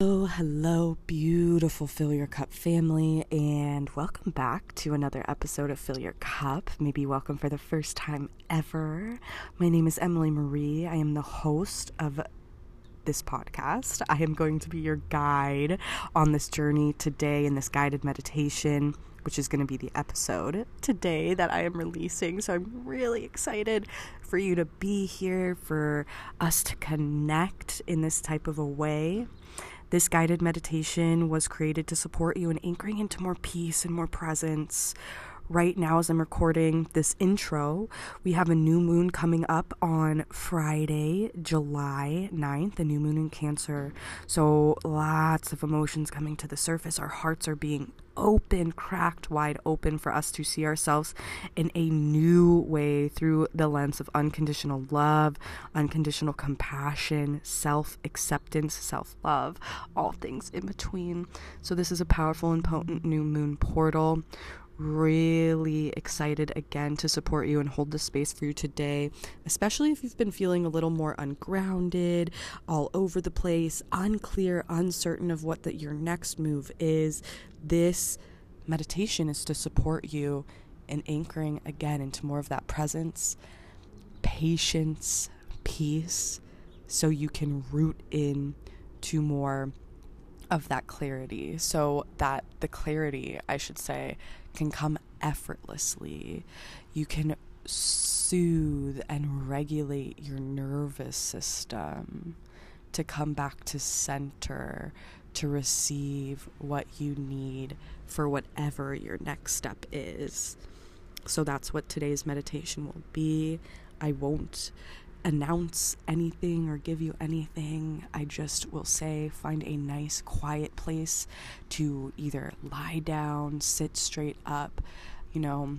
Hello, hello, beautiful Fill Your Cup family, and welcome back to another episode of Fill Your Cup. Maybe welcome for the first time ever. My name is Emily Marie. I am the host of this podcast. I am going to be your guide on this journey today in this guided meditation, which is going to be the episode today that I am releasing. So I'm really excited for you to be here, for us to connect in this type of a way. This guided meditation was created to support you in anchoring into more peace and more presence. Right now, as I'm recording this intro, we have a new moon coming up on Friday, July 9th, a new moon in Cancer. So, lots of emotions coming to the surface. Our hearts are being open, cracked wide open for us to see ourselves in a new way through the lens of unconditional love, unconditional compassion, self acceptance, self love, all things in between. So, this is a powerful and potent new moon portal really excited again to support you and hold the space for you today, especially if you've been feeling a little more ungrounded, all over the place, unclear, uncertain of what the, your next move is. This meditation is to support you in anchoring again into more of that presence, patience, peace, so you can root in to more of that clarity. So that the clarity, I should say, can come effortlessly. You can soothe and regulate your nervous system to come back to center, to receive what you need for whatever your next step is. So that's what today's meditation will be. I won't announce anything or give you anything. I just will say find a nice quiet place to either lie down, sit straight up. You know,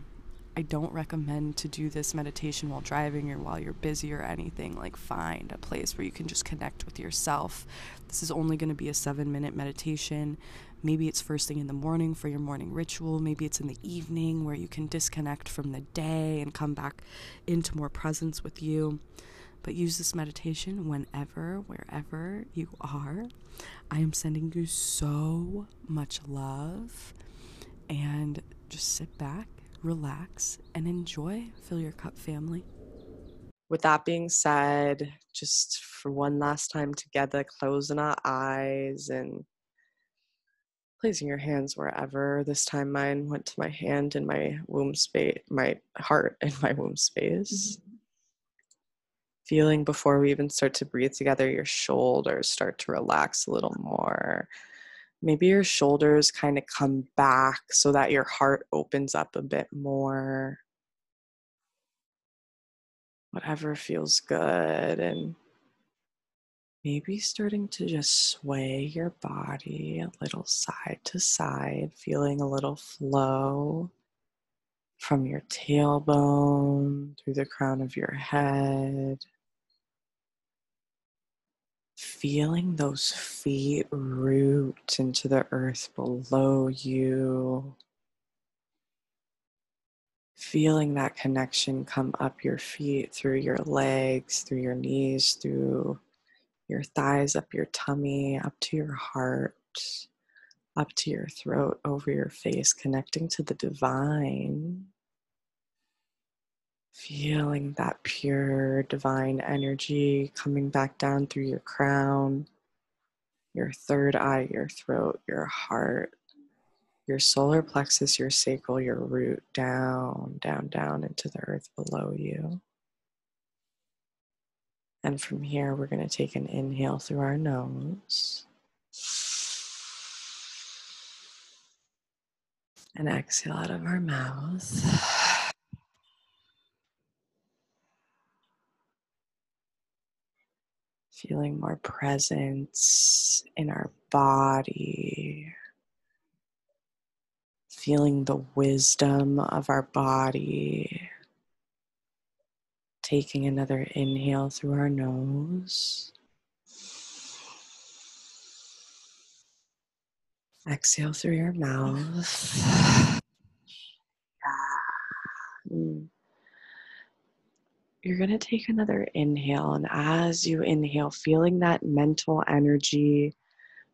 I don't recommend to do this meditation while driving or while you're busy or anything. Like, find a place where you can just connect with yourself. This is only going to be a seven minute meditation. Maybe it's first thing in the morning for your morning ritual. Maybe it's in the evening where you can disconnect from the day and come back into more presence with you but use this meditation whenever, wherever you are. I am sending you so much love and just sit back, relax, and enjoy. Fill your cup, family. With that being said, just for one last time together, closing our eyes and placing your hands wherever. This time mine went to my hand in my womb space, my heart in my womb space. Mm-hmm feeling before we even start to breathe together, your shoulders start to relax a little more. Maybe your shoulders kind of come back so that your heart opens up a bit more. Whatever feels good. And maybe starting to just sway your body a little side to side, feeling a little flow from your tailbone through the crown of your head feeling those feet root into the earth below you. Feeling that connection come up your feet, through your legs, through your knees, through your thighs, up your tummy, up to your heart, up to your throat, over your face, connecting to the divine. Feeling that pure divine energy coming back down through your crown, your third eye, your throat, your heart, your solar plexus, your sacral, your root, down, down, down into the earth below you. And from here, we're going to take an inhale through our nose. And exhale out of our mouth. Feeling more presence in our body, feeling the wisdom of our body. Taking another inhale through our nose. Exhale through your mouth. Mm. You're going to take another inhale, and as you inhale, feeling that mental energy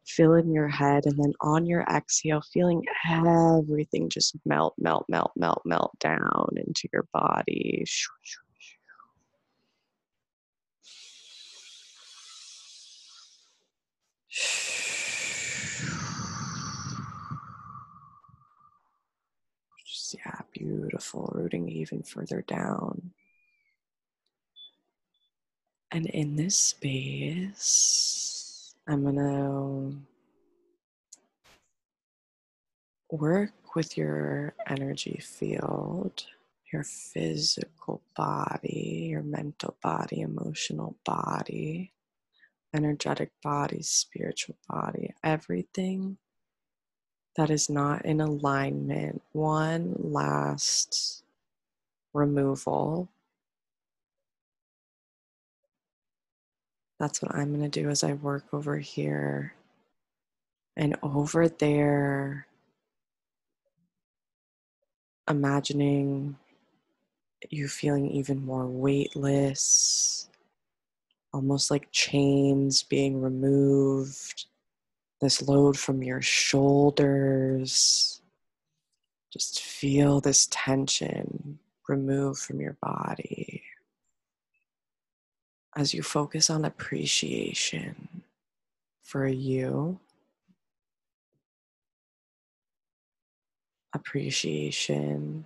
fill in your head, and then on your exhale, feeling everything just melt, melt, melt, melt, melt down into your body. Just, yeah, beautiful. Rooting even further down. And in this space, I'm going to work with your energy field, your physical body, your mental body, emotional body, energetic body, spiritual body, everything that is not in alignment. One last removal That's what I'm going to do as I work over here and over there. Imagining you feeling even more weightless, almost like chains being removed, this load from your shoulders. Just feel this tension removed from your body as you focus on appreciation for you, appreciation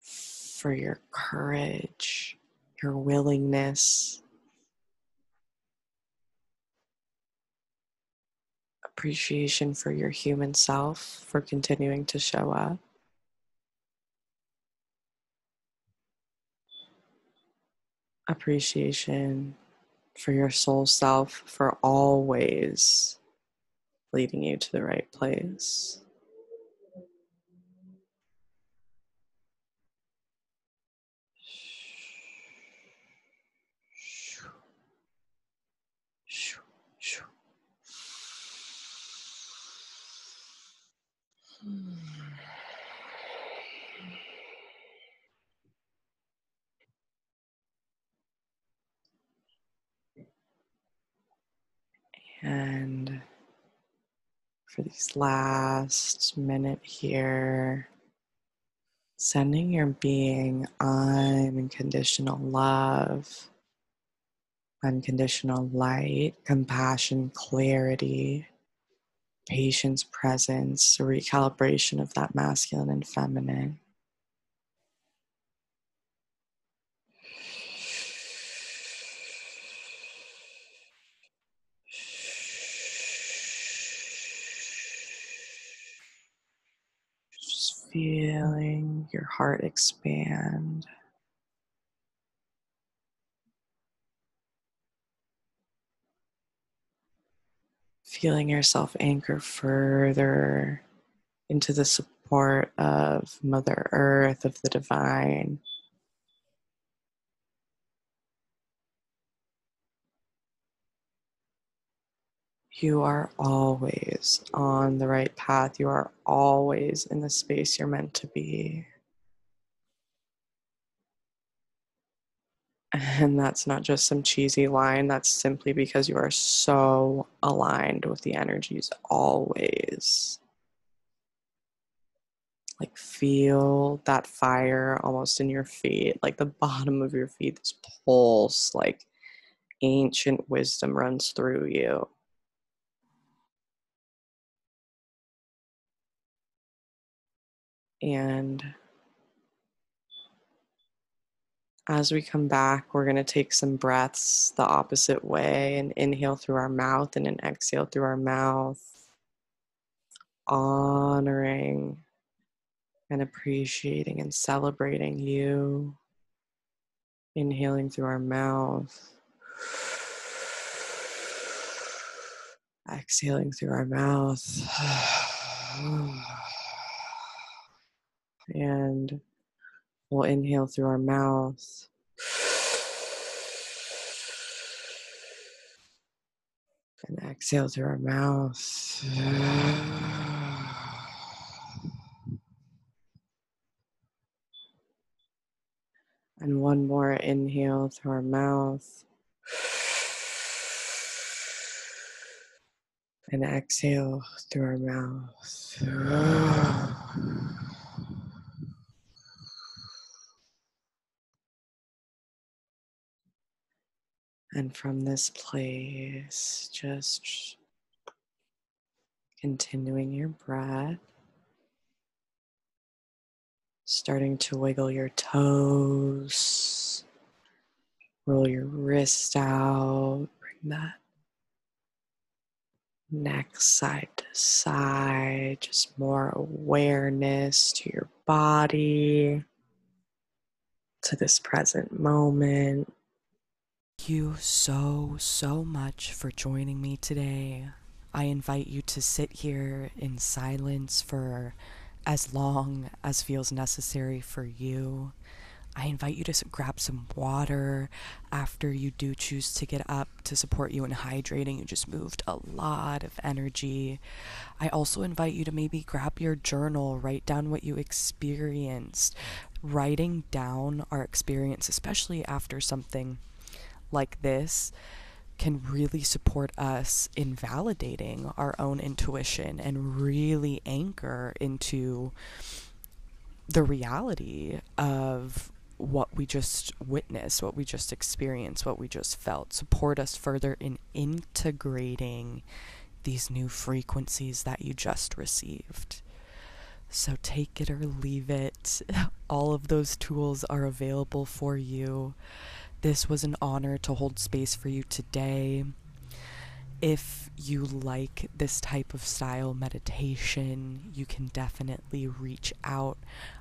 for your courage, your willingness, appreciation for your human self for continuing to show up. Appreciation for your soul self for always leading you to the right place. And for these last minute here, sending your being unconditional love, unconditional light, compassion, clarity, patience, presence, recalibration of that masculine and feminine. Feeling your heart expand. Feeling yourself anchor further into the support of Mother Earth, of the divine. You are always on the right path. You are always in the space you're meant to be. And that's not just some cheesy line, that's simply because you are so aligned with the energies always. Like, feel that fire almost in your feet, like the bottom of your feet, this pulse, like ancient wisdom runs through you. And as we come back, we're going to take some breaths the opposite way and inhale through our mouth and an exhale through our mouth, honoring and appreciating and celebrating you. Inhaling through our mouth, exhaling through our mouth. And we'll inhale through our mouth. And exhale through our mouth. And one more inhale through our mouth. And exhale through our mouth. And from this place, just continuing your breath, starting to wiggle your toes, roll your wrist out, bring that neck side to side, just more awareness to your body, to this present moment. Thank you so, so much for joining me today. I invite you to sit here in silence for as long as feels necessary for you. I invite you to grab some water after you do choose to get up to support you in hydrating. You just moved a lot of energy. I also invite you to maybe grab your journal, write down what you experienced. Writing down our experience, especially after something like this, can really support us in validating our own intuition and really anchor into the reality of what we just witnessed, what we just experienced, what we just felt, support us further in integrating these new frequencies that you just received. So take it or leave it. All of those tools are available for you. This was an honor to hold space for you today if you like this type of style meditation, you can definitely reach out.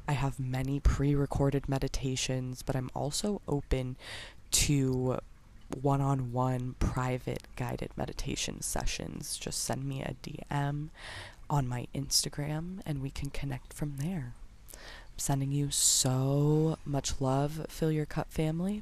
I have many pre recorded meditations, but I'm also open to one on one private guided meditation sessions. Just send me a DM on my Instagram and we can connect from there. I'm sending you so much love, Fill Your Cup family.